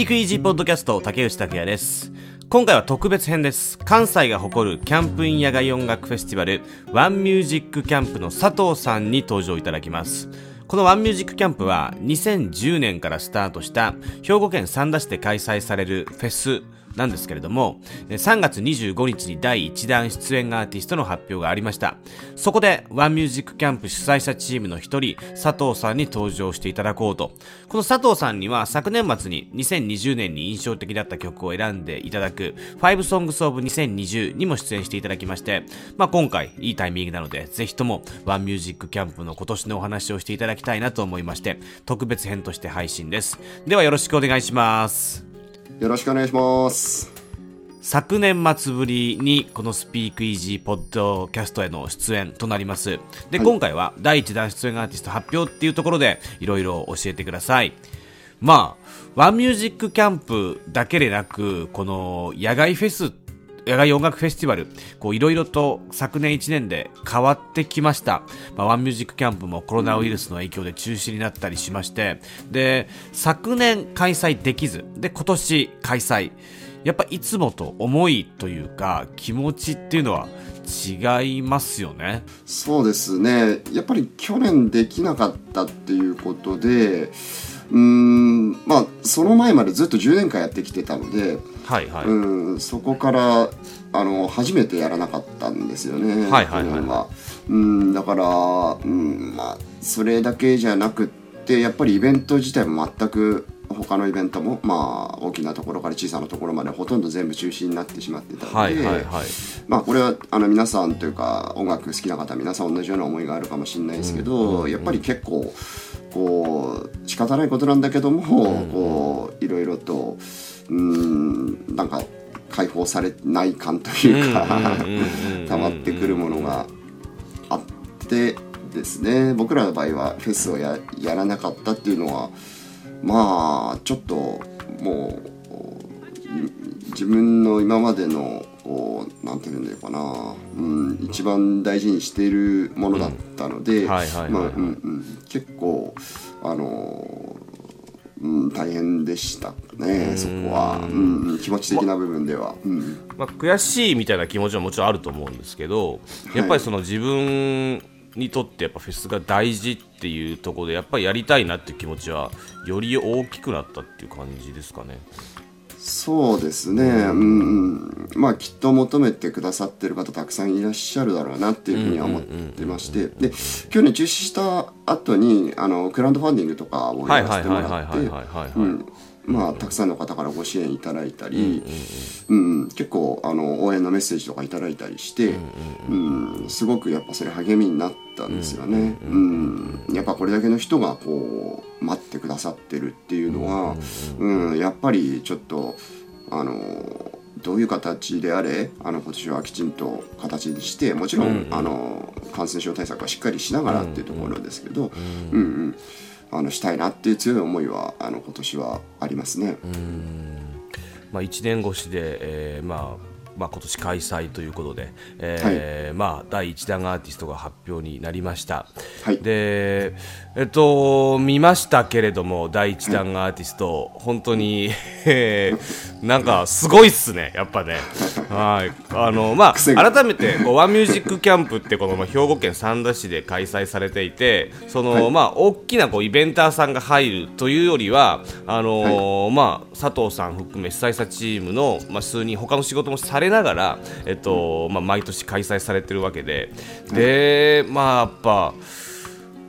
ピークイージーポッドキャスト竹内拓也です。今回は特別編です。関西が誇るキャンプイン野外音楽フェスティバルワンミュージックキャンプの佐藤さんに登場いただきます。このワンミュージックキャンプは2010年からスタートした兵庫県三田市で開催されるフェスなんですけれども、3月25日に第1弾出演アーティストの発表がありました。そこで、ワンミュージックキャンプ主催者チームの一人、佐藤さんに登場していただこうと。この佐藤さんには昨年末に2020年に印象的だった曲を選んでいただく、5 Songs of 2020にも出演していただきまして、まあ今回、いいタイミングなので、ぜひともワンミュージックキャンプの今年のお話をしていただきたいなと思いまして、特別編として配信です。ではよろしくお願いします。よろしくお願いします。昨年末ぶりにこのスピークイージーポッドキャストへの出演となります。で、はい、今回は第1弾出演アーティスト発表っていうところでいろいろ教えてください。まあ、ワンミュージックキャンプだけでなく、この野外フェス野外音楽フェスティバル、こういろいろと昨年1年で変わってきました。まあ、ワンミュージックキャンプもコロナウイルスの影響で中止になったりしまして、で、昨年開催できず、で、今年開催。やっぱいつもと思いというか、気持ちっていうのは違いますよね。そうですね。やっぱり去年できなかったっていうことで、うんまあその前までずっと10年間やってきてたので、はいはい、うんそこからあの初めてやらなかったんですよね、はいはいはい、はうんだから、うんまあ、それだけじゃなくってやっぱりイベント自体も全く他のイベントも、まあ、大きなところから小さなところまでほとんど全部中止になってしまってたので、はいはいはい、まあ、これはあの皆さんというか音楽好きな方皆さん同じような思いがあるかもしれないですけど、うんうんうん、やっぱり結構こう仕方ないことなんだけども、うん、こういろいろとうんなんか解放されない感というか溜まってくるものがあってですね。僕らの場合はフェスをややらなかったっていうのはまあちょっともう自分の今までの何て言うんだろうかな、うん、一番大事にしているものだったので結構あのうん、大変でしたね、そこは、うん、気持ち的な部分では、うん、まあ、悔しいみたいな気持ちはもちろんあると思うんですけど、やっぱりその自分にとってやっぱフェスが大事っていうところでやっぱりやりたいなっていう気持ちはより大きくなったっていう感じですかね。そうですね、うん、まあきっと求めてくださってる方たくさんいらっしゃるだろうなっていうふうには思ってまして。で去年中止した後にあのクラウドファンディングとかをやらせてもらって。まあ、たくさんの方からご支援いただいたり、うん、うん、結構あの応援のメッセージとかいただいたりして、うん、うん、すごくやっぱそれ励みになったんですよね。うん、やっぱこれだけの人がこう待ってくださってるっていうのは、うんやっぱりちょっとあのどういう形であれあの今年はきちんと形にしてもちろん、うんうん、あの感染症対策はしっかりしながらっていうところですけど、うん、うん、あのしたいなっていう強い思いはあの今年はありますね。まあ、1年越しで、えーまあまあ、今年開催ということで、えー、はい、まあ、第1弾アーティストが発表になりました、はい、で、えっと、見ましたけれども第1弾アーティスト、はい、本当に、えー、なんかすごいっすね、やっぱね。はい。あのまあ、改めてこうワンミュージックキャンプってこの、まあ、兵庫県三田市で開催されていてその、まあ、大きなこうイベンターさんが入るというよりはあのー、まあ、佐藤さん含め主催者チームの、まあ、数人他の仕事もされながら、えっとまあ、毎年開催されてるわけで、で、まあ、やっぱ、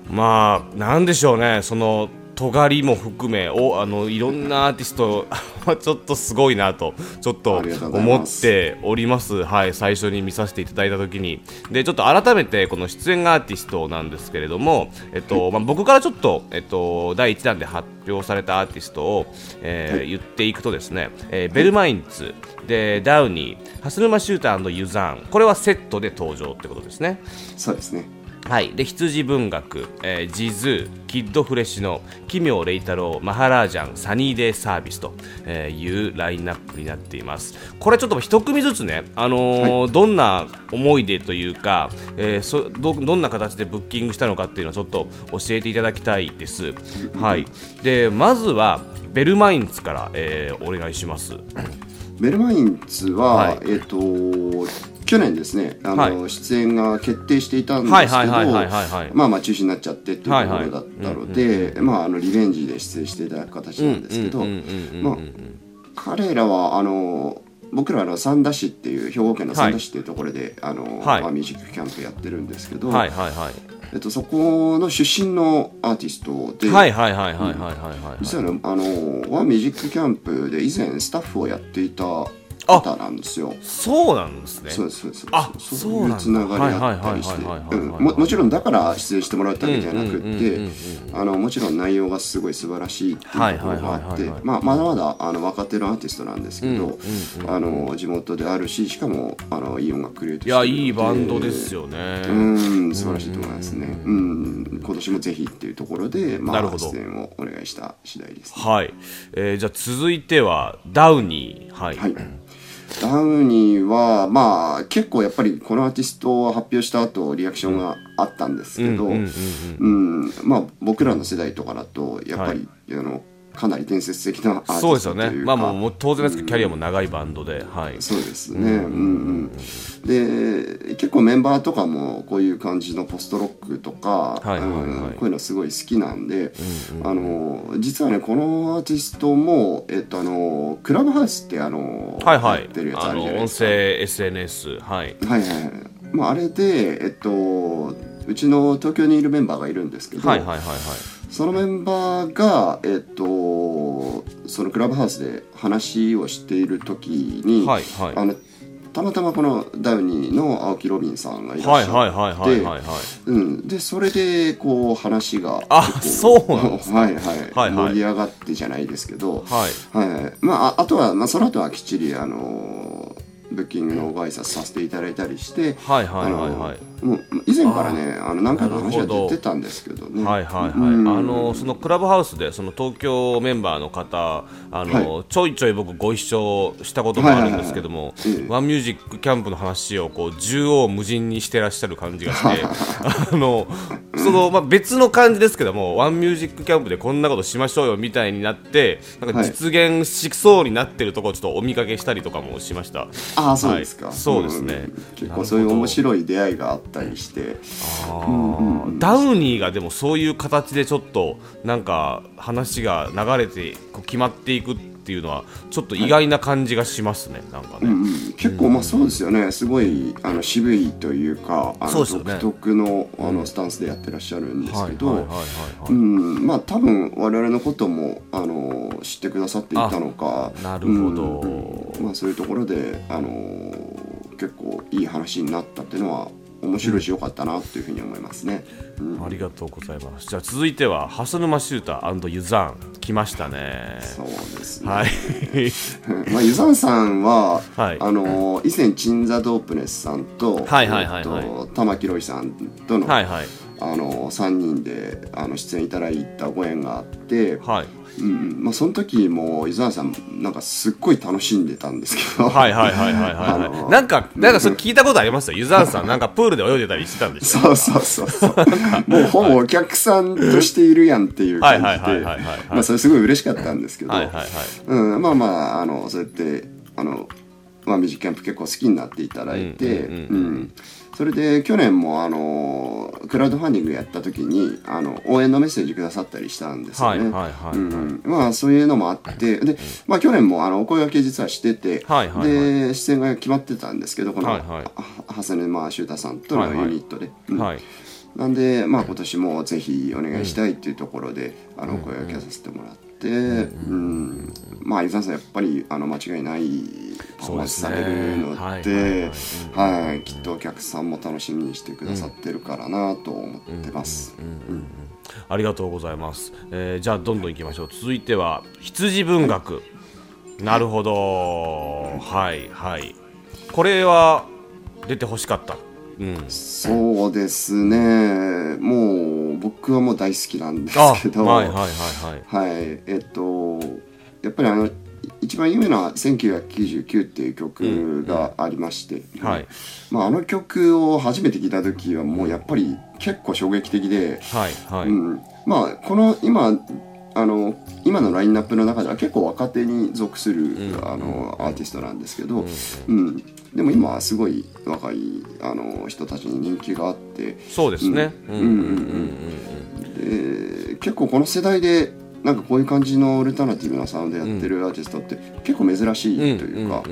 まあ、なんでしょうね、その、尖りも含めおあのいろんなアーティスト ちょっとすごいなとちょっと思っております。はい最初に見させていただいた時に。でちょっと改めてこの出演アーティストなんですけれどもえっとまあ、僕からちょっとえっと第1弾で発表されたアーティストを、えー、言っていくとですね、えー、ベルマインツで downy、蓮沼執太、U-zhaan。これはセットで登場ってことですね。そうですねはい、で羊文学、えー、 jizue、KID FRESINO、奇妙礼太郎、マハラージャン、サニーデイサービスというラインナップになっています。これちょっと一組ずつね、あのーはい、どんな思い出というか、えー、そどどんな形でブッキングしたのかっていうのをちょっと教えていただきたいです。はい、でまずはベルマインツから、えー、お願いします。ベルマインツは、はい、えっ、と去年ですねあの、はい、出演が決定していたんですけどまあまあ中止になっちゃってっていうところだったのでまああのリベンジで出演していただく形なんですけどまあ彼らはあの僕らの三田市っていう兵庫県の三田市っていうところで、はい、あの、はい、まあ、ミュージックキャンプやってるんですけど、はいはいはい。えっと、そこの出身のアーティストで実はねあのワンミュージックキャンプで以前スタッフをやっていた方なんですよ。そうなんですね。そうですそうです。あそういうつながりあったりして。もちろんだから出演してもらったわけじゃなくてもちろん内容がすごい素晴らしいっていうところがあってまだまだあの若手のアーティストなんですけどあの地元であるししかもあのいい音楽クリエイトいやいいバンドですよね。うん素晴らしいと思いますね。うん今年もぜひっていうところでまあ出演をお願いした次第ですはい、えじゃあ続いてはダウニー。はいダウニーはまあ結構やっぱりこのアーティストを発表した後リアクションがあったんですけどまあ僕らの世代とかだとやっぱり、はい、あのかなり伝説的なアーティストそうですよね。まあもう当然ですけど、キャリアも長いバンドで、はい、そうですね。うん。うんで結構メンバーとかもこういう感じのポストロックとか、はいはいはい、こういうのすごい好きなんで、うんうん、あの実はねこのアーティストも、えっと、あのクラブハウスってあの、はいはい、やってるやつあるじゃないですか。音声 SNS はい、はいはい。まあ、あれでえっとうちの東京にいるメンバーがいるんですけど、はいはいはいはい、そのメンバーが、えっと、そのクラブハウスで話をしている時に、はいはい、あのたまたまこのダウニーの青木ロビンさんがいらっしゃってでそれでこう話があそうなんです、はいはい、はい、盛り上がってじゃないですけど、はい。はい。まあ、あとは、まあ、その後はきっちりあのブッキングのご挨拶させていただいたりして、はいはいはいはい、もう以前からねあの何回か話は出てたんですけどね。はいはいはい、あのそのクラブハウスでその東京メンバーの方あの、はい、ちょいちょい僕ご一緒したこともあるんですけども、ワンミュージックキャンプの話をこう縦横無尽にしてらっしゃる感じがして あのその、まあ、別の感じですけどもワンミュージックキャンプでこんなことしましょうよみたいになってなんか実現しそうになってるところちょっとお見かけしたりとかもしました。ああそうですか、はい、そうですね、うん、結構そういう面白い出会いがあったりして、うんうん、ダウニーがでもそういう形でちょっとなんか話が流れてこう決まっていくっていうのはちょっと意外な感じがしますね、はい、なんかね、うんうん、結構まあそうですよね。すごいあの渋いというかあの独特のあのスタンスでやってらっしゃるんですけどまあ多分我々のこともあの知ってくださっていたのか。なるほど、うん、まあ、そういうところであの結構いい話になったっていうのは面白いしよかったなというふうに思いますね、うん、ありがとうございます。じゃあ続いては蓮沼シューターユザン。来ましたね。そうですね、はい。まあ、ユザンさんは、はい、あの以前チンザ・ドープネスさんと,、はいはいはいはい、と玉木ロイさんとの,、はいはい、あの3人であの出演いただいたご縁があって、はい、うんまあ、その時も伊沢さんなんかすっごい楽しんでたんですけど。はいはいはいはいはい、なんかなんかそれ聞いたことありますよ。湯沢さんなんかプールで泳いでたりしてたんですよ。そうそうそうもうほぼお客さんとしているやんっていう感じで。まあそれすごい嬉しかったんですけど、はいはいはい。うん、まあまああのそうやってあの、まあ、ミュージックキャンプ結構好きになっていただいてうん、うんそれで去年もあのクラウドファンディングやった時にあの応援のメッセージくださったりしたんですよね。まあそういうのもあって で、まあ、去年もあのお声掛け実はしてて、で出演が決まってたんですけどこの、はいはい、長谷沼修太さんとのユニットで。はい。なんで、まあ、今年もぜひお願いしたいっていうところで、うん、あのお声掛けさせてもらって、うん、うん、まあ伊沢さんやっぱりあの間違いないパフォーマンスされるので、はい、きっとお客さんも楽しみにしてくださってるからなと思ってます。ありがとうございます。えー、じゃあどんどんいきましょう。続いては羊文学。はい、なるほど。はいはい。これは出てほしかった。うん、そうですね。もう僕はもう大好きなんですけど。はいはいはいはい。はい。えっとやっぱりあの一番有名な「1999」っていう曲がありまして、うんはい、まあ、あの曲を初めて聴いた時はもうやっぱり結構衝撃的で、はいはい。うん、まあこの今あの今のラインナップの中では結構若手に属する、うん、あのアーティストなんですけど、うん、うん、でも今はすごい若いあの人たちに人気があってそうですね。結構この世代でなんかこういう感じのオルタナティブなサウンドやってるアーティストって結構珍しいというか。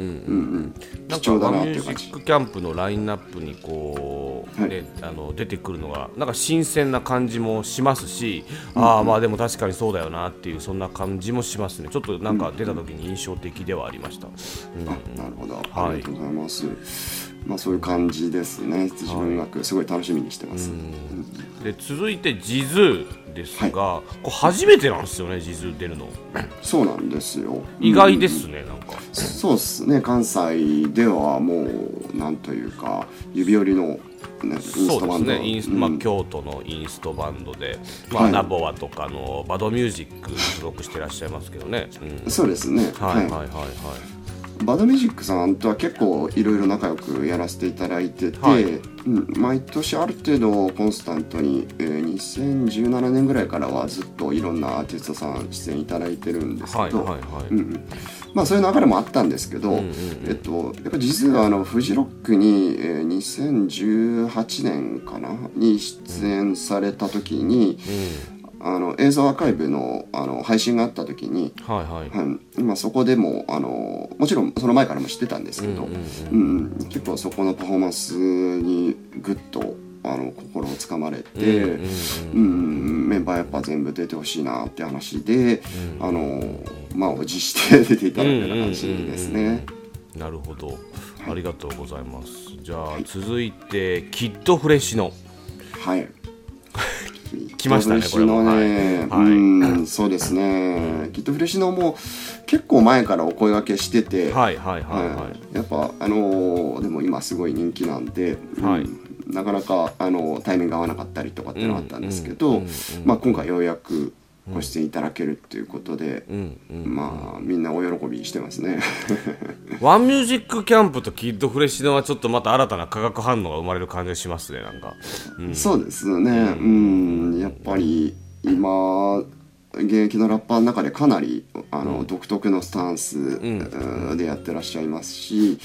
貴重だなっていう感じミュージックキャンプのラインナップにこう、ね、あの出てくるのがなんか新鮮な感じもしますし、ああまあでも確かにそうだよなっていうそんな感じもしますね。ちょっとなんか出た時に印象的ではありました、なるほど、ありがとうございます、まあそういう感じですね。音楽すごい楽しみにしてます、で続いて jizue ですが、はい、これ初めてなんですよね jizue 出るの。そうなんですよ。意外ですね、うん、なんか。そうですね関西ではもうなんというか指折りのね、そうですねインス、まあ、京都のインストバンドで、まあ、はい、 NABOWA とかの bud music 所属してらっしゃいますけどね、うん、そうですね。はい。はいはいはい bud music さんとは結構いろいろ仲良くやらせていただいてて、はい、うん、毎年ある程度コンスタントに、えー、2017年ぐらいからはずっといろんなアーティストさん出演いただいてるんですけど、まあそういう流れもあったんですけど、えっと、やっぱ実はあのフジロックに、えー、2018年かな？に出演された時に、うんあの映像アーカイブのあの配信があった時に、はいはい。はい。まあ、そこでもあのもちろんその前からも知ってたんですけど、うん、結構そこのパフォーマンスにぐっとあの心をつかまれて、うんメンバーやっぱ全部出てほしいなって話で、うん、あの満を持して出ていただくような感じですね。なるほど。ありがとうございます。じゃあ、はい、続いてキッドフレッシュの。はい 来ましたねこれも。ね、はい、うんそうですね。キットフレッシュのも結構前からお声がけしてて。はいはいはい、はい、やっぱあのー、でも今すごい人気なんで、はい、なかなかあの対面が合わなかったりとかってのがあったんですけど、まあ、今回ようやくご出演いただけるっていうことで、まあみんなお喜びしてますね。ワンミュージックキャンプとキッドフレッシュのはちょっとまた新たな化学反応が生まれる感じがしますねなんか、うん、そうですね。うん。やっぱり今現役のラッパーの中でかなりあの、うん、独特のスタンスでやってらっしゃいますし、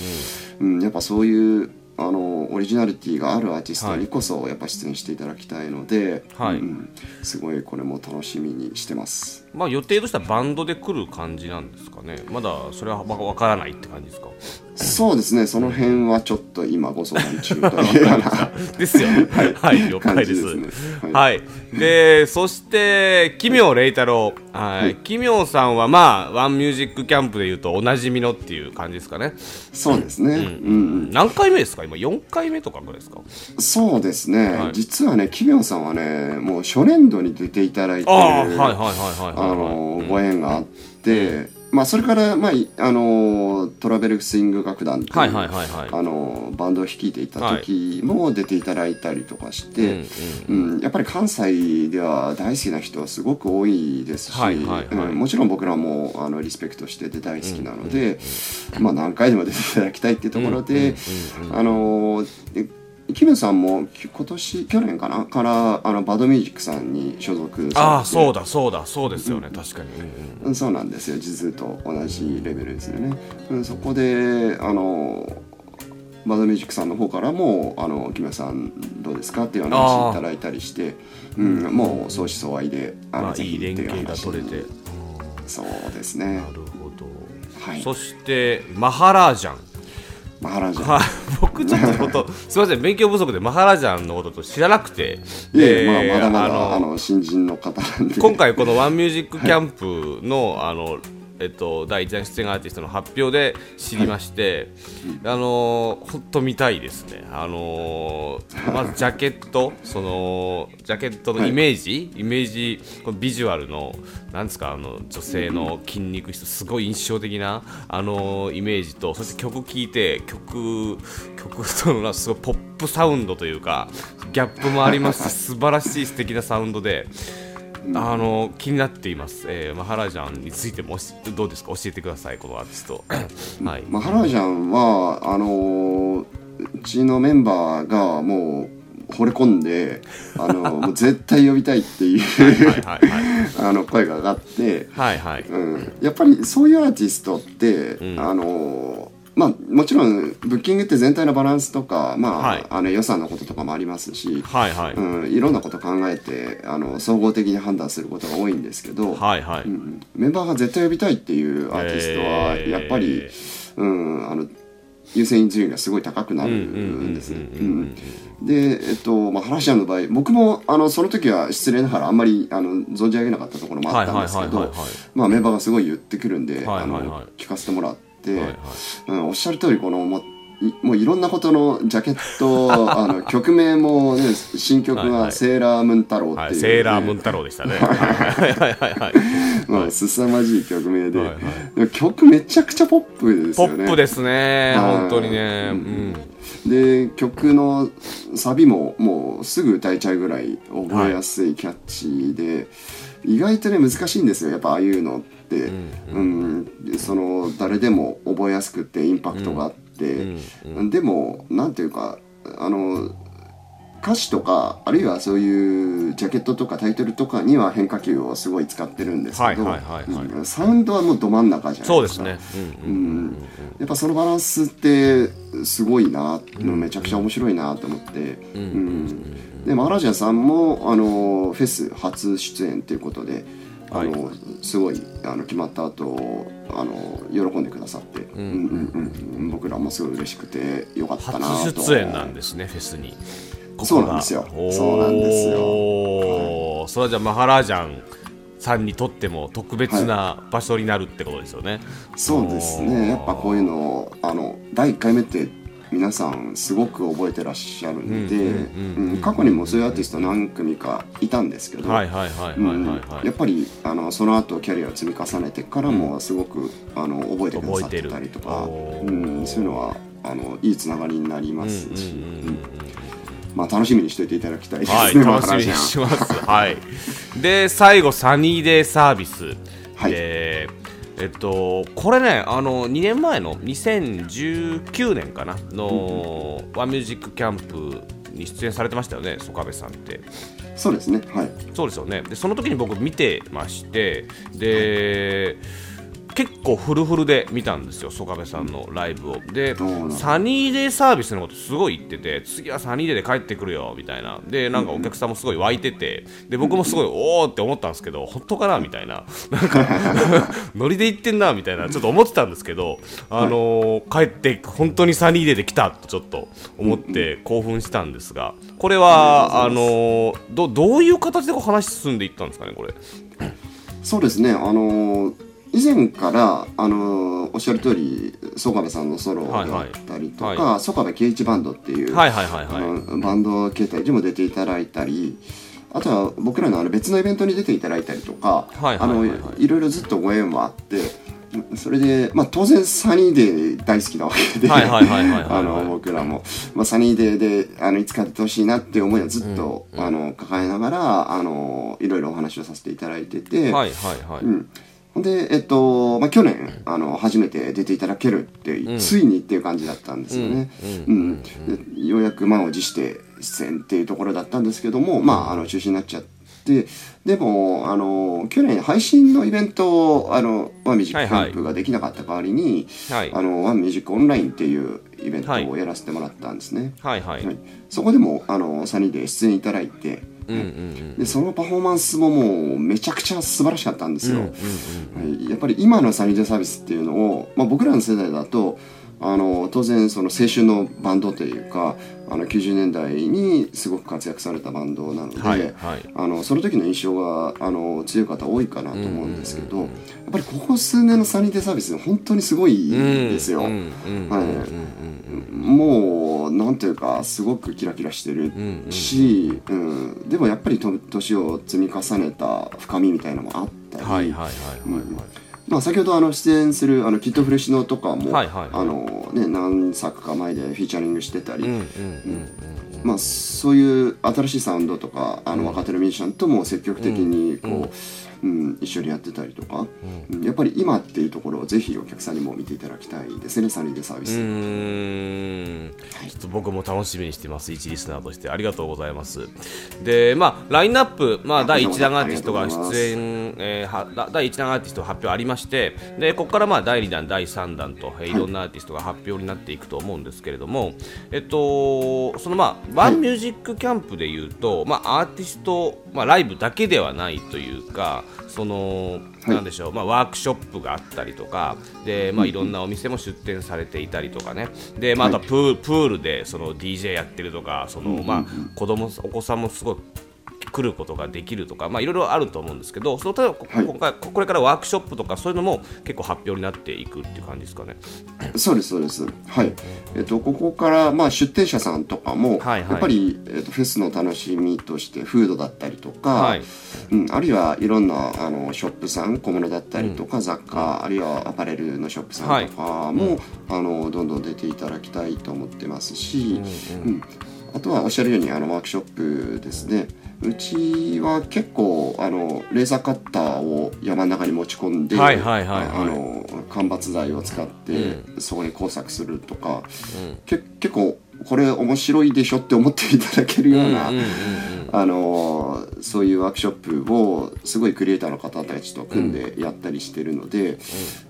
うん、うん、やっぱそういうあのオリジナリティがあるアーティストにこそやっぱ出演していただきたいので、はい、うん、すごいこれも楽しみにしてます。まあ予定としてはバンドで来る感じなんですかね。まだそれはわからないって感じですか？そうですね。その辺はちょっと今ご相談中というような ですよね。はい、はい、了解です。ね、はい、はい。で、そして奇妙麗太郎、はい、奇妙さんはまあワンミュージックキャンプでいうとおなじみのっていう感じですかね。そうですね。うん。うん、何回目ですか？今4回目とかぐらいですか？そうですね。はい、実はね、奇妙さんはね、もう初年度に出ていただいてる。あはいはいはいはい。あの、ご縁があって、まあ、それから、まあ、あのトラベルスイング楽団という、はいはいはいはい、あのバンドを率いていた時も出ていただいたりとかして、うんやっぱり関西では大好きな人はすごく多いですし、はいはいはい、もちろん僕らもあのリスペクトしてて大好きなので、まあ、何回でも出ていただきたいっていうところで、あのキムさんも今年去年かな？からあのバドミュージックさんに所属ああそうだそうだそうですよね、うん、確かに、うん、そうなんですよ。実と同じレベルですよね、うん、そこであのバドミュージックさんの方からも「あのキムさんどうですか?」っていう話いただいたりして、うん、もう相思相愛であの、まあ、いい連携が取れて。そうですね。なるほど、はい、そしてマハラージャンマハラジャン、僕ちょっとこと すみません。勉強不足でマハラジャンのことと知らなくて。いえ、まあ、まだまだあの新人の方なんで。今回このワンミュージックキャンプの、はい、あのえっと、第一弾出演アーティストの発表で知りまして、はい、あの本当見たいですね、あのまずジャケットそのジャケットのイメージ、はい、イメージこのビジュアルのなんですかあの女性の筋肉質すごい印象的なあのイメージとそして曲聴いて曲曲とのすごいポップサウンドというかギャップもありますし 素晴らしい素敵なサウンドで。あの気になっています、えー、マハラジャンについてもどうですか？教えてくださいこのアーティスト、はい、マハラジャンはあのー、うちのメンバーがもう惚れ込んで あのもう絶対呼びたいっていう あの声が上がって、はいはい。うん、やっぱりそういうアーティストって、うん、あのまあ、もちろんブッキングって全体のバランスとか、まあ、はい、あの予算のこととかもありますし、はいはい。うん、いろんなこと考えてあの総合的に判断することが多いんですけど、はいはい。うん、メンバーが絶対呼びたいっていうアーティストはやっぱり、えー、うん、あの優先順位がすごい高くなるんですね。で、えっとまあ、話し合うの場合僕もあのその時は失礼ながらあんまりあの存じ上げなかったところもあったんですけどメンバーがすごい言ってくるんで、あの聞かせてもらって。、はいはい。うん、おっしゃる通りこのももういろんなことのジャケット あの曲名もね新曲が「セーラームーン太郎」っていう、ねはいはい、セーラームーン太郎でしたね。はい。はいはいまあ凄まじい曲名で、はいはい、曲めちゃくちゃポップですよね。ポップですね本当にね、うん、で曲のサビももうすぐ歌えちゃうぐらい覚えやすいキャッチーで、はい、意外とね難しいんですよやっぱああいうの。って、うん、うん、その誰でも覚えやすくてインパクトがあって、でもなんていうかあの歌詞とかあるいはそういうジャケットとかタイトルとかには変化球をすごい使ってるんですけどサウンドはもうど真ん中じゃないですか。そうですね、うん、やっぱそのバランスってすごいな、うん、めちゃくちゃ面白いなと思って、うん、でマラジャさんもあのフェス初出演ということであの、はい、すごいあの決まった後あの喜んでくださって、うん。うん。うん、僕らもすごい嬉しくてよかったなと。初出演なんですねフェスに。そうなんですよ。そうなんですよ、はい、それはじゃあマハラージャンさんにとっても特別な場所になるってことですよね、はい、そうですね。やっぱこういうのあの第1回目って皆さんすごく覚えてらっしゃるんで過去にもそういうアーティスト何組かいたんですけどやっぱりあのその後キャリアを積み重ねてからもすごくあの覚えてくださってたりとか、うん、そういうのはあのいいつながりになりますし。まあ、楽しみにしておいていただきたいですね。はい、楽しみにします。はい。で、最後、サニーデーサービス。はい。えーえっと、これね、あの2年前の2019年かなの、ワンミュージックキャンプに出演されてましたよね、曽我部さんって。そうですね、はい、そうですよね。でその時に僕見てましてで、はい結構フルフルで見たんですよ、曽我部さんのライブを。で、サニーデーサービスのことすごい言ってて、次はサニーデーで帰ってくるよみたいな、で、なんかお客さんもすごい湧いてて、で、僕もすごい、おおって思ったんですけど、本当かなみたいな、なんか ノリで言ってんなみたいな、ちょっと思ってたんですけど、あのー、帰って、本当にサニーデーで来たとちょっと思って興奮したんですが、これは、あのー、どどういう形でこう話進んでいったんですかね、これ。そうですね、あのー以前からあのおっしゃる通り曽我部さんのソロだったりとか曽我部圭一バンドっていうバンド形態にも出ていただいたりあとは僕らのあの別のイベントに出ていただいたりとかいろいろずっとご縁もあってそれで、まあ、当然サニーデー大好きなわけで僕らも、まあ、サニーデーであのいつか出てほしいなっていう思いはずっと、うん、あの抱えながらあのいろいろお話をさせていただいてて。はいはいはい。うんで、えっと、まあ、去年、あの、初めて出ていただけるって、うん、ついにっていう感じだったんですよね。うん。ようやく満を持して出演っていうところだったんですけども、まあ、あの、中止になっちゃって、でも、あの、去年配信のイベントを、あの、ワンミュージックキャンプができなかった代わりに、はいはい、あの、ワンミュージックオンラインっていうイベントをやらせてもらったんですね。はい、はい、はい。そこでも、あの、サニーで出演いただいて、でそのパフォーマンスももうめちゃくちゃ素晴らしかったんですよ、やっぱり今のサニーデーサービスっていうのを、まあ、僕らの世代だとあの当然その青春のバンドというかあの90年代にすごく活躍されたバンドなので、はいはい、あのその時の印象があの強い方多いかなと思うんですけど、やっぱりここ数年のサニーデサービス本当にすごいですよ。もうなんていうかすごくキラキラしてるし、うん、うん、でもやっぱり年を積み重ねた深みみたいなのもあったり。はいはいはいはい、うんまあ、先ほどあの出演するあのキッドフレシノとかも、はいはい、あのね、何作か前でフィーチャリングしてたり、まあ、そういう新しいサウンドとかあの若手のミュージシャンとも積極的にこう、うん。うんうん、一緒にやってたりとか、うん、やっぱり今っていうところをぜひお客さんにも見ていただきたいですねサニーデサービス。うん。ちょっと僕も楽しみにしてます一リスナーとして。ありがとうございます。でまあラインナップ、まあ、第1弾アーティストが出演、えー、は第1弾アーティスト発表ありましてでここからまあ第2弾第3弾と、えー、い。ろんなアーティストが発表になっていくと思うんですけれども、はい、えっとそのまあワンミュージックキャンプでいうと、はい、まあアーティスト、まあ、ライブだけではないというかその、なんでしょう、まあ、ワークショップがあったりとかで、まあ、いろんなお店も出店されていたりとかね。で、まあ、あとプープールでその DJ やってるとかその、まあ、子供お子さんもすごい来ることができるとか、まあ、いろいろあると思うんですけどその例えば今回、これからワークショップとかそういうのも結構発表になっていくっていう感じですかね。そうですそうです。はい。えっと、ここから、まあ、出店者さんとかも、はいはい、やっぱり、えっと、フェスの楽しみとしてフードだったりとか、はい。うん、あるいはいろんなあのショップさん小物だったりとか、うん、雑貨あるいはアパレルのショップさんとかも、はい、あのどんどん出ていただきたいと思ってますし、うん、うん、あとはおっしゃるようにあのワークショップですね。うちは結構あのレーザーカッターを山の中に持ち込んで間伐材を使って、そこに工作するとか、うん、け結構これ面白いでしょって思っていただけるような、あのそういうワークショップをすごいクリエイターの方たちと組んでやったりしてるので、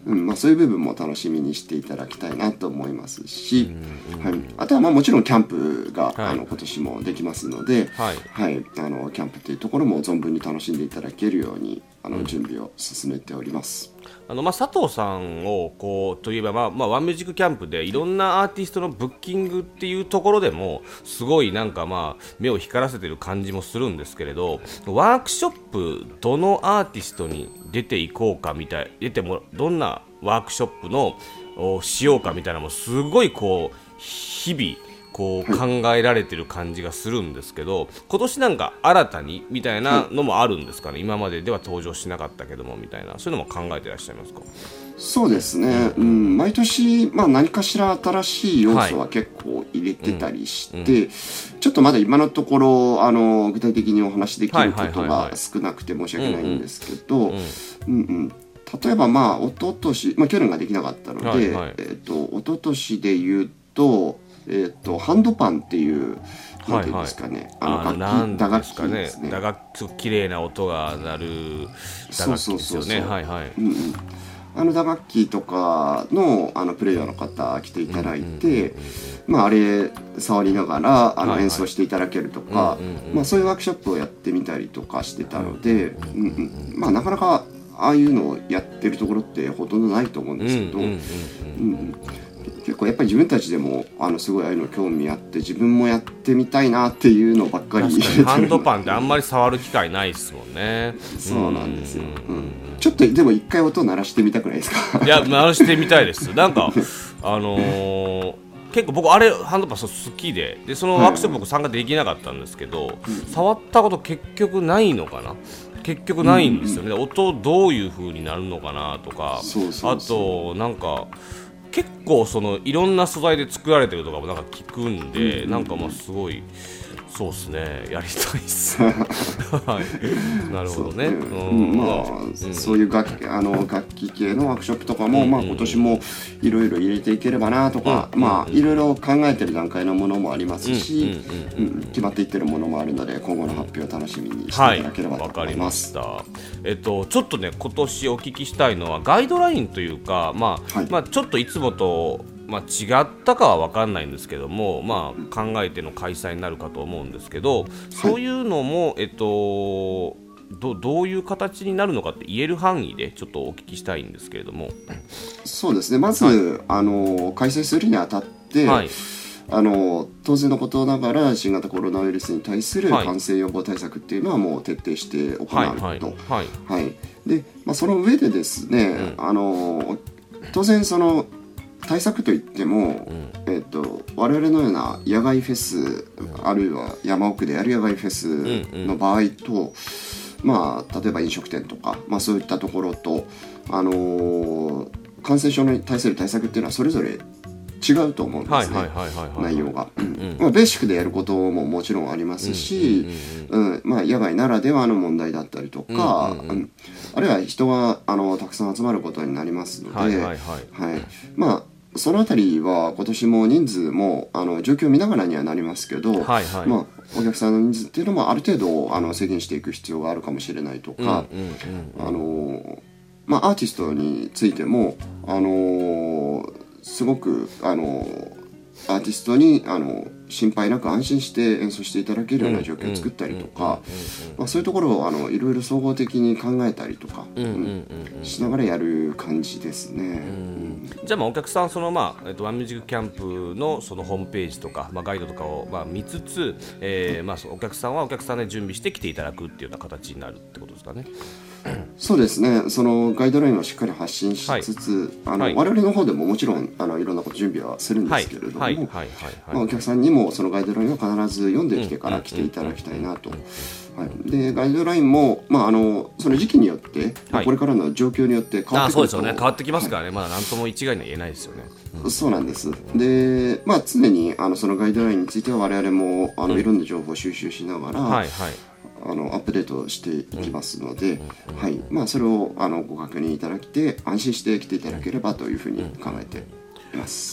うん、うん、まあ、そういう部分も楽しみにしていただきたいなと思いますし、はい、あとはまあもちろんキャンプが、はい、あの今年もできますので、はい、はい、あのキャンプっていうところも存分に楽しんでいただけるようにあの準備を進めております。あのまあ、佐藤さんをこうといえば、まあまあ、ワンミュージックキャンプでいろんなアーティストのブッキングっていうところでもすごいなんかまあ目を光らせてる感じもするんですけれどワークショップどのアーティストに出ていこうかみたい出てもどんなワークショップのをしようかみたいなのもすごいこう日々こう考えられてる感じがするんですけど今年なんか新たにみたいなのもあるんですかね？今まででは登場しなかったけどもみたいなそういうのも考えてらっしゃいますか？そうですね、うん、毎年、まあ、何かしら新しい要素は結構入れてたりして、はいうん、ちょっとまだ今のところあの具体的にお話できることが少なくて申し訳ないんですけど例えばまあ一昨年、まあ去年ができなかったので、はいはい、えっ、ー、と一昨年で言うとえっ、ー、とハンドパンっていうなんていうんですかね、はいはい、あの楽器打楽器ですね。打楽器綺麗な音が鳴る打楽器ですよね。はいはい、うんうん。あの打楽器とかのあのプレイヤーの方来ていただいて、まあ、あれ触りながらあの演奏していただけるとか、まあ、そういうワークショップをやってみたりとかしてたので、うんうんまあ、なかなかああいうのをやってるところってほとんどないと思うんですけど、うん結構やっぱり自分たちでもあのすごいああいうの興味あって自分もやってみたいなっていうのばっかり。ハンドパンってあんまり触る機会ないですもんね。そうなんですよ、うん、ちょっとでも一回音鳴らしてみたくないですか？いや鳴らしてみたいです。なんかあのー結構僕あれハンドパン好きで。でそのワークショップ僕参加できなかったんですけど、はい、触ったこと結局ないのかな？結局ないんですよね、うん。うん、音どういう風になるのかなとか。あとなんか結構そのいろんな素材で作られてるとかもなんか聞くんで、うん、なんかまあすごいそうですね。やりたいっす。はい。なるほどね、う。ん、まあ、うん、そういう楽器あの楽器系のワークショップとかも、うん、まあ今年もいろいろ入れていければなとか、まあいろいろ考えてる段階のものもありますし、決まっていってるものもあるので今後の発表を楽しみにしていただければと思います、はい、えっとちょっとね今年お聞きしたいのはガイドラインというかまあ、はい、まあちょっといつもとまあ、違ったかは分かんないんですけども、まあ、考えての開催になるかと思うんですけど、そういうのも、えっとどどういう形になるのかって言える範囲でちょっとお聞きしたいんですけれども。そうですね。まず、はい、あの開催するにあたって、はい、あの当然のことながら新型コロナウイルスに対する感染予防対策っていうのはもう徹底して行うと、はい。はい。でまあ、その上でですね、うん、あの当然その対策といっても、うん、えーと、我々のような野外フェス、うん、あるいは山奥でやる野外フェスの場合と、まあ、例えば飲食店とか、まあ、そういったところと、あのー、感染症に対する対策っていうのはそれぞれ違うと思うんですね。内容が、うんまあ、ベーシックでやることももちろんありますし野外ならではの問題だったりとか、うんうんうん、あるいは人があのたくさん集まることになりますので、その辺りは今年も人数もあの状況を見ながらにはなりますけど、はいはい、まあ、お客さんの人数っていうのもある程度あの制限していく必要があるかもしれないとか、あのまあ、アーティストについてもあのすごくあのアーティストにあの心配なく安心して演奏していただけるような状況を作ったりとかそういうところをあのいろいろ総合的に考えたりとか、しながらやる感じですね。じゃあまあお客さんそのまあえっとワンミュージックキャンプのそのホームページとかまあガイドとかをまあ見つつ、えー、まあお客さんはお客さんで準備して来ていただくっていうような形になるってことですかね。そうですね。そのガイドラインをしっかり発信しつつ、はい、あの、はい、我々の方でももちろんあのいろんなこと準備はするんですけれどもお客さんにもそのガイドラインを必ず読んできてから来ていただきたいなと。はい、でガイドラインも、まあ、あのその時期によって、はい、これからの状況によって変わってくるそうですよね。変わってきますからね、はい、まだ何とも一概には言えないですよね、うん、そうなんです。で、まあ、常にあのそのガイドラインについては我々もあの、いろんな情報を収集しながら、はいはいあのアップデートしていきますので、はい。まあ、それをあのご確認いただいて安心して来ていただければというふうに考えて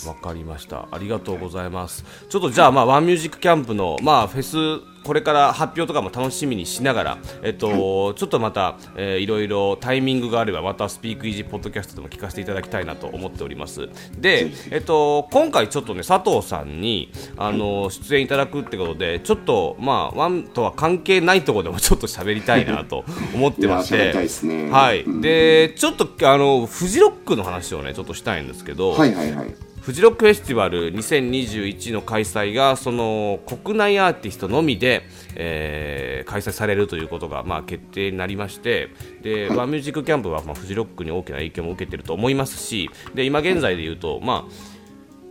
わかりました。ありがとうございます。ちょっとじゃあまあワンミュージックキャンプのまあフェスこれから発表とかも楽しみにしながら、えっと、はい、ちょっとまた、えー、いろいろタイミングがあればまたスピークイージーポッドキャストでも聞かせていただきたいなと思っております。で、えっと、今回ちょっとね佐藤さんにあの出演いただくってことでちょっとまあワンとは関係ないところでも ちょっと喋りたいなと思ってまして。はい、でちょっとあのフジロックの話をねちょっとしたいんですけど、はいはいはいフジロックフェスティバル2021の開催がその国内アーティストのみで、えー、開催されるということが、まあ、決定になりましてで、ワンミュージックキャンプは、まあ、フジロックに大きな影響も受けていると思いますしで今現在で言うと、まあ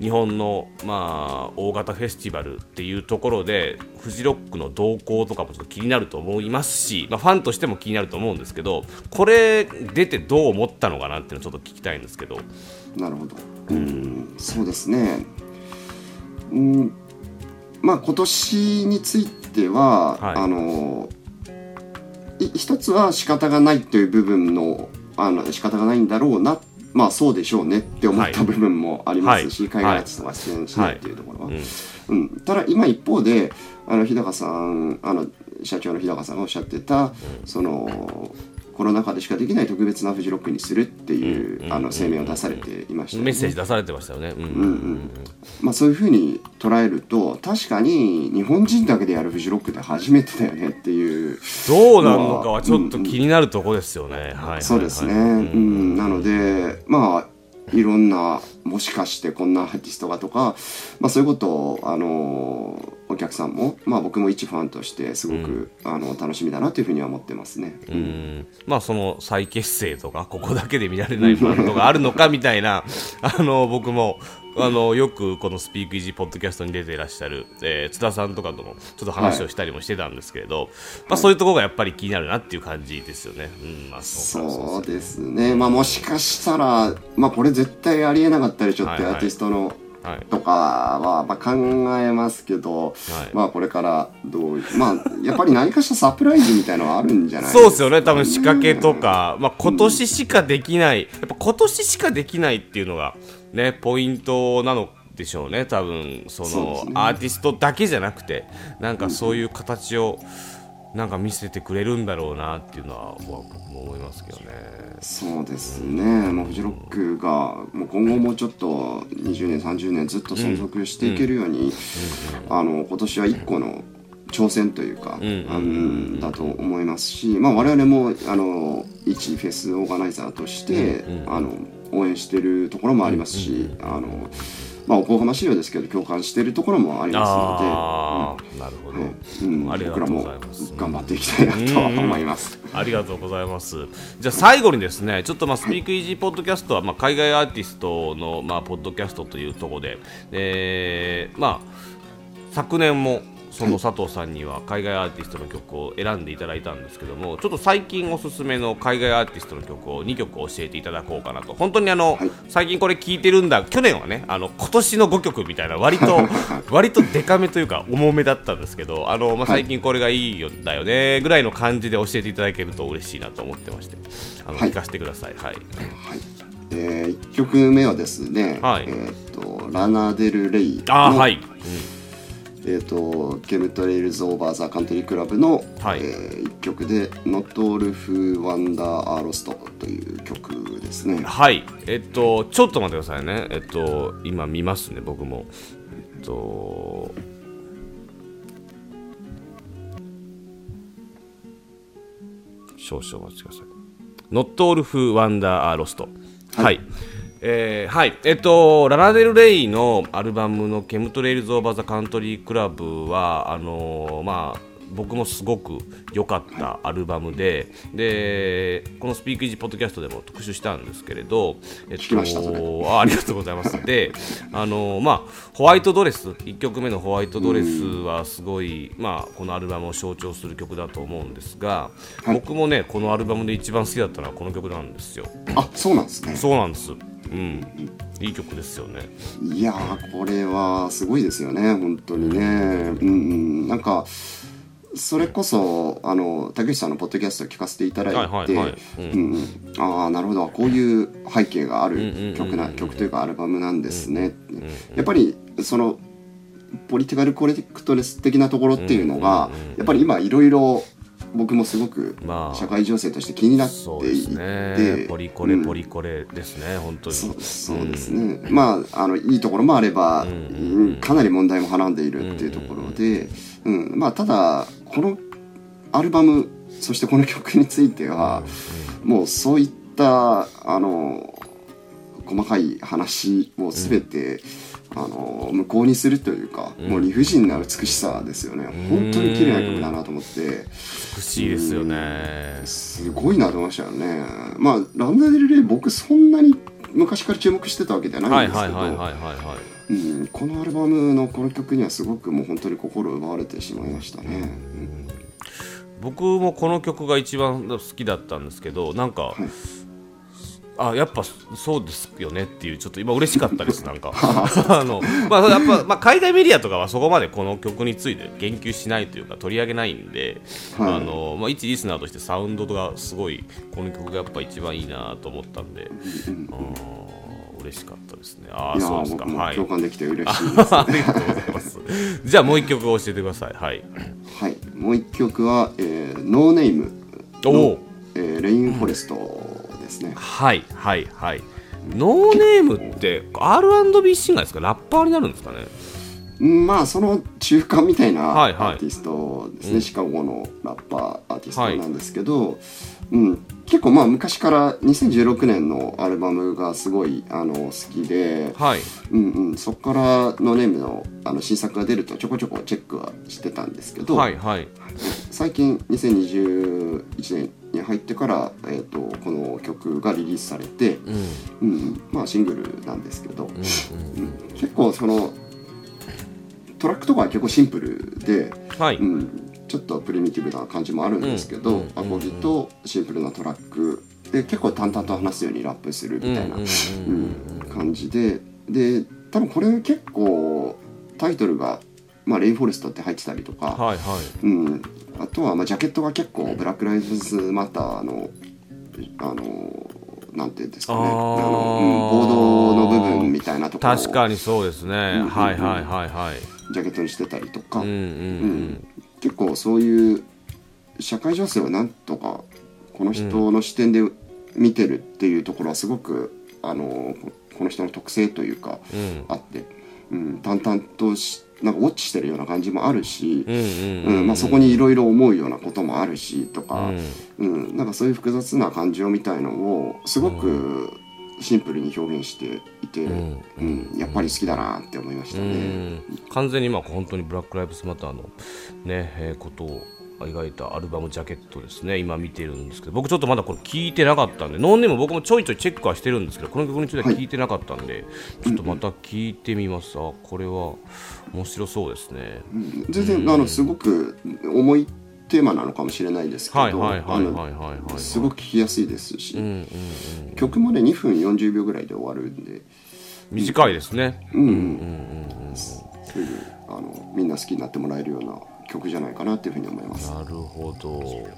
日本の、まあ、大型フェスティバルっていうところでフジロックの動向とかもちょっと気になると思いますし、まあ、ファンとしても気になると思うんですけどこれ出てどう思ったのかなっていうのをちょっと聞きたいんですけど。なるほどうんそうですね。うん。まあ今年については、はい、あの一つは仕方がないという部分のあの仕方がないんだろうな。まあそうでしょうねって思った部分もありますし、はい、海外アーティストが出演しないっていうところは、はい。はい、うん、ただ今一方であの日高さんあの社長の日高さんがおっしゃってた、そのコロナ禍でしかできない特別なフジロックにするっていう、あの声明を出されていました、ね、メッセージ出されてましたよね、うんうんまあ、そういうふうに捉えると確かに日本人だけでやるフジロックって初めてだよねっていう。どうなるのかはちょっと気になるとこですよね、はい、そうですね、うんなのでまあいろんなもしかしてこんなアーティストがとか、まあ、そういうことを、あのお客さんも、まあ、僕も一ファンとしてすごく、うん、あの楽しみだなというふうには思ってますね、うん、まあその再結成とかここだけで見られないバンドがあるのかみたいなあの僕もあのよくこのスピークイージーポッドキャストに出ていらっしゃる、えー、津田さんとかともちょっと話をしたりもしてたんですけれど、はい、まあ、そういうところがやっぱり気になるなっていう感じですよね。うんまあ、そうですね、まあ、もしかしたら、まあ、これ絶対ありえなかったりちょっとアーティストの、とかはまあ考えますけど、はい、まあこれからどうまあやっぱり何かしらサプライズみたいのはあるんじゃないそうですよね。多分仕掛けとか、まあ、今年しかできない、やっぱ今年しかできないっていうのがねポイントなのでしょうね多分その、ね、アーティストだけじゃなくてなんかそういう形をなんか見せてくれるんだろうなっていうのは僕も思いますけどね。そうですね、もうフジロックがもう今後もちょっと20年30年ずっと存続していけるように、あの今年は1個の挑戦というか、うん。だと思いますし、まあ、我々もあの一フェスオーガナイザーとして、あの応援してるところもありますし、あのまあ、おこがましいようですけど共感しているところもありますので、うん、なるほど、うん、僕らも頑張っていきたいなと思います。ありがとうございます。じゃあ最後にですね、ちょっとまあスピークイージーポッドキャストはまあ海外アーティストのまあポッドキャストというところで、えー、まあ昨年もその佐藤さんには海外アーティストの曲を選んでいただいたんですけどもちょっと最近おすすめの海外アーティストの曲を2曲教えていただこうかなと。本当にあの、はい、最近これ聴いてるんだ。去年はねあの今年の5曲みたいな割と 割とデカめというか重めだったんですけどあの、まあ、最近これがいいんだよねぐらいの感じで教えていただけると嬉しいなと思ってまして。あの、はい、聞かせてください。はい、はい。えー、1曲目はですね、はい、えーと、 Lana Del Rey あはい、うんえーと、 Chemtrails Over the Country Club の、はい、えー、1曲で「Not All Who Wander Are Lost」という曲ですね。はい。えっとちょっと待ってくださいね。えっと今見ますね僕も。えっと少々お待ちください「Not All Who Wonder Are Lost」はい、はいえー、はい、えっと、ララデル・レイのアルバムのケムトレイルズ・オーバー・ザ・カントリー・クラブは、あのー、まあ、僕もすごく良かったアルバムで、でこのスピークイージーポッドキャストでも特集したんですけれど、えっと、あありがとうございます。で、あのまあホワイトドレス1曲目のホワイトドレスはすごいまあこのアルバムを象徴する曲だと思うんですが、はい、僕もねこのアルバムで一番好きだったのはこの曲なんですよ。あ、そうなんですね。そうなんです。うん、いい曲ですよね。いやこれはすごいですよね、本当にね。うん、うん、なんか。それこそあの竹内さんのポッドキャストを聞かせていただいてああなるほど。こういう背景がある曲な曲というかアルバムなんですね。やっぱりそのポリティカルコレクトレス的なところっていうのがやっぱり今いろいろ僕もすごく社会情勢として気になっていて、まあね、ポリコレ、ポリコレですね本当に。そうそうですね、うん、まああのいいところもあれば、うんうんうん、かなり問題もはらんでいるっていうところで、うん、うん、まあただこのアルバムそしてこの曲については、もうそういったあの細かい話を全て、あの無効にするというか、もう理不尽な美しさですよね。本当に綺麗な曲だなと思って。美しいですよね。すごいなと思いましたよね。まあランダ・デル・レイ僕そんなに昔から注目してたわけじゃないんですけど。うん、このアルバムのこの曲にはすごくもう本当に心奪われてしまいましたね、うん、僕もこの曲が一番好きだったんですけどなんか、はいあやっぱそうですよねっていうちょっと今嬉しかったですなんか あのまあやっぱまあ海外メディアとかはそこまでこの曲について言及しないというか取り上げないんで、はい、あのまあ一リスナーとしてサウンドがすごいこの曲がやっぱ一番いいなと思ったんで、うん、嬉しかったですね。ああ、そうですか。はい。共感できて嬉しいです、ありがとうございます。じゃあもう一曲教えてください。はい。はい。もう一曲は、えー、ノーネームの、えー、レインフォレストですね。はいはいはい。ノーネームって R&B シンガーですか？ラッパーになるんですかね？まあその中間みたいなアーティストですね、はいはい、シカゴのラッパーアーティストなんですけど、はい、うん、結構まあ昔から2016年のアルバムがすごいあの好きで、はい。うんうん、そこからノーネームのあの新作が出るとちょこちょこチェックはしてたんですけど、はいはい、最近2021年に入ってから、えーと、この曲がリリースされて、うん、うん、まあシングルなんですけど、うんうん。うん、結構そのトラックとかは結構シンプルで、はい。うん、ちょっとプリミティブな感じもあるんですけど、うん、アコギとシンプルなトラック。で結構淡々と話すようにラップするみたいな感じで。で多分これ結構タイトルが「まあ、レインフォレスト」って入ってたりとか、はいはい。うん、あとはまあジャケットが結構ブラック・ライブズ・マターのあのなんていうんですかね。あの、うん、ボードの部分みたいなところ確かにそうですね、うんうんうん、はいはいはいはい。ジャケットにしてたりとか、うんうん。うん、結構そういう社会情勢をなんとかこの人の視点で見てるっていうところはすごくあのこの人の特性というか、あって、うん、淡々としなんかウォッチしてるような感じもあるし、そこにいろいろ思うようなこともあるしとか、うん、うん、なんかそういう複雑な感情みたいのをすごくシンプルに表現していて、うん、うん、やっぱり好きだなって思いましたね。完全にまあ本当にブラック・ライブズ・マターのね、えー、ことを描いたアルバムジャケットですね。今見てるんですけど僕ちょっとまだこれ聞いてなかったんでノンネも僕もちょいちょいチェックはしてるんですけどこの曲については聞いてなかったんで、はい、ちょっとまた聞いてみます、あこれは面白そうですね、うん、全然、うん、あのすごく重いテーマなのかもしれないですけどすごく聞きやすいですし、曲もね2分40秒ぐらいで終わるんで。短いですね。うん。うんうんうんそういうあのみんな好きになってもらえるような曲じゃないかなっていうふうに思います。なるほど。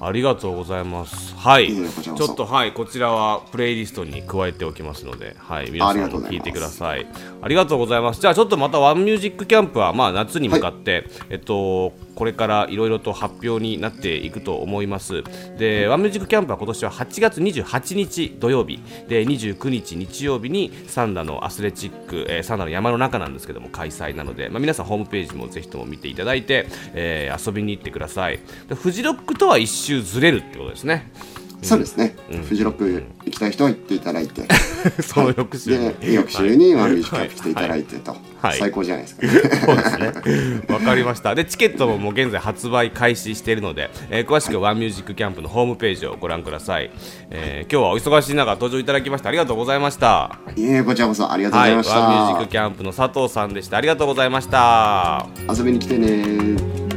ありがとうございます。はい。ちょっとはいこちらはプレイリストに加えておきますのではい。皆さんも聞いてください。ありがとうございます。じゃあちょっとまたワンミュージックキャンプはまあ夏に向かって、はい、えっとこれからいろいろと発表になっていくと思います。でワンミュージックキャンプは今年は8月28日土曜日。で29日日曜日にサンダのアスレチック、えー、サンダの山の中なんですけども開催なので、まあ、皆さんホームページもぜひとも見ていただいて、えー、遊びに行ってください。でフジロックとは一周ずれるってことですね。そうですね、うん、フジロック行きたい人は行っていただいて。その翌週に、で翌週にワンミュージックキャンプ来ていただいてと、はい、最高じゃないですか、そうですね。わかりました。でチケットももう現在発売開始しているので、えー、詳しくはワンミュージックキャンプのホームページをご覧ください、えー、今日はお忙しい中登場いただきましてありがとうございました。いえこちらこそありがとうございました、はい、ワンミュージックキャンプの佐藤さんでした。ありがとうございました。遊びに来てね